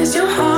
Is your heart?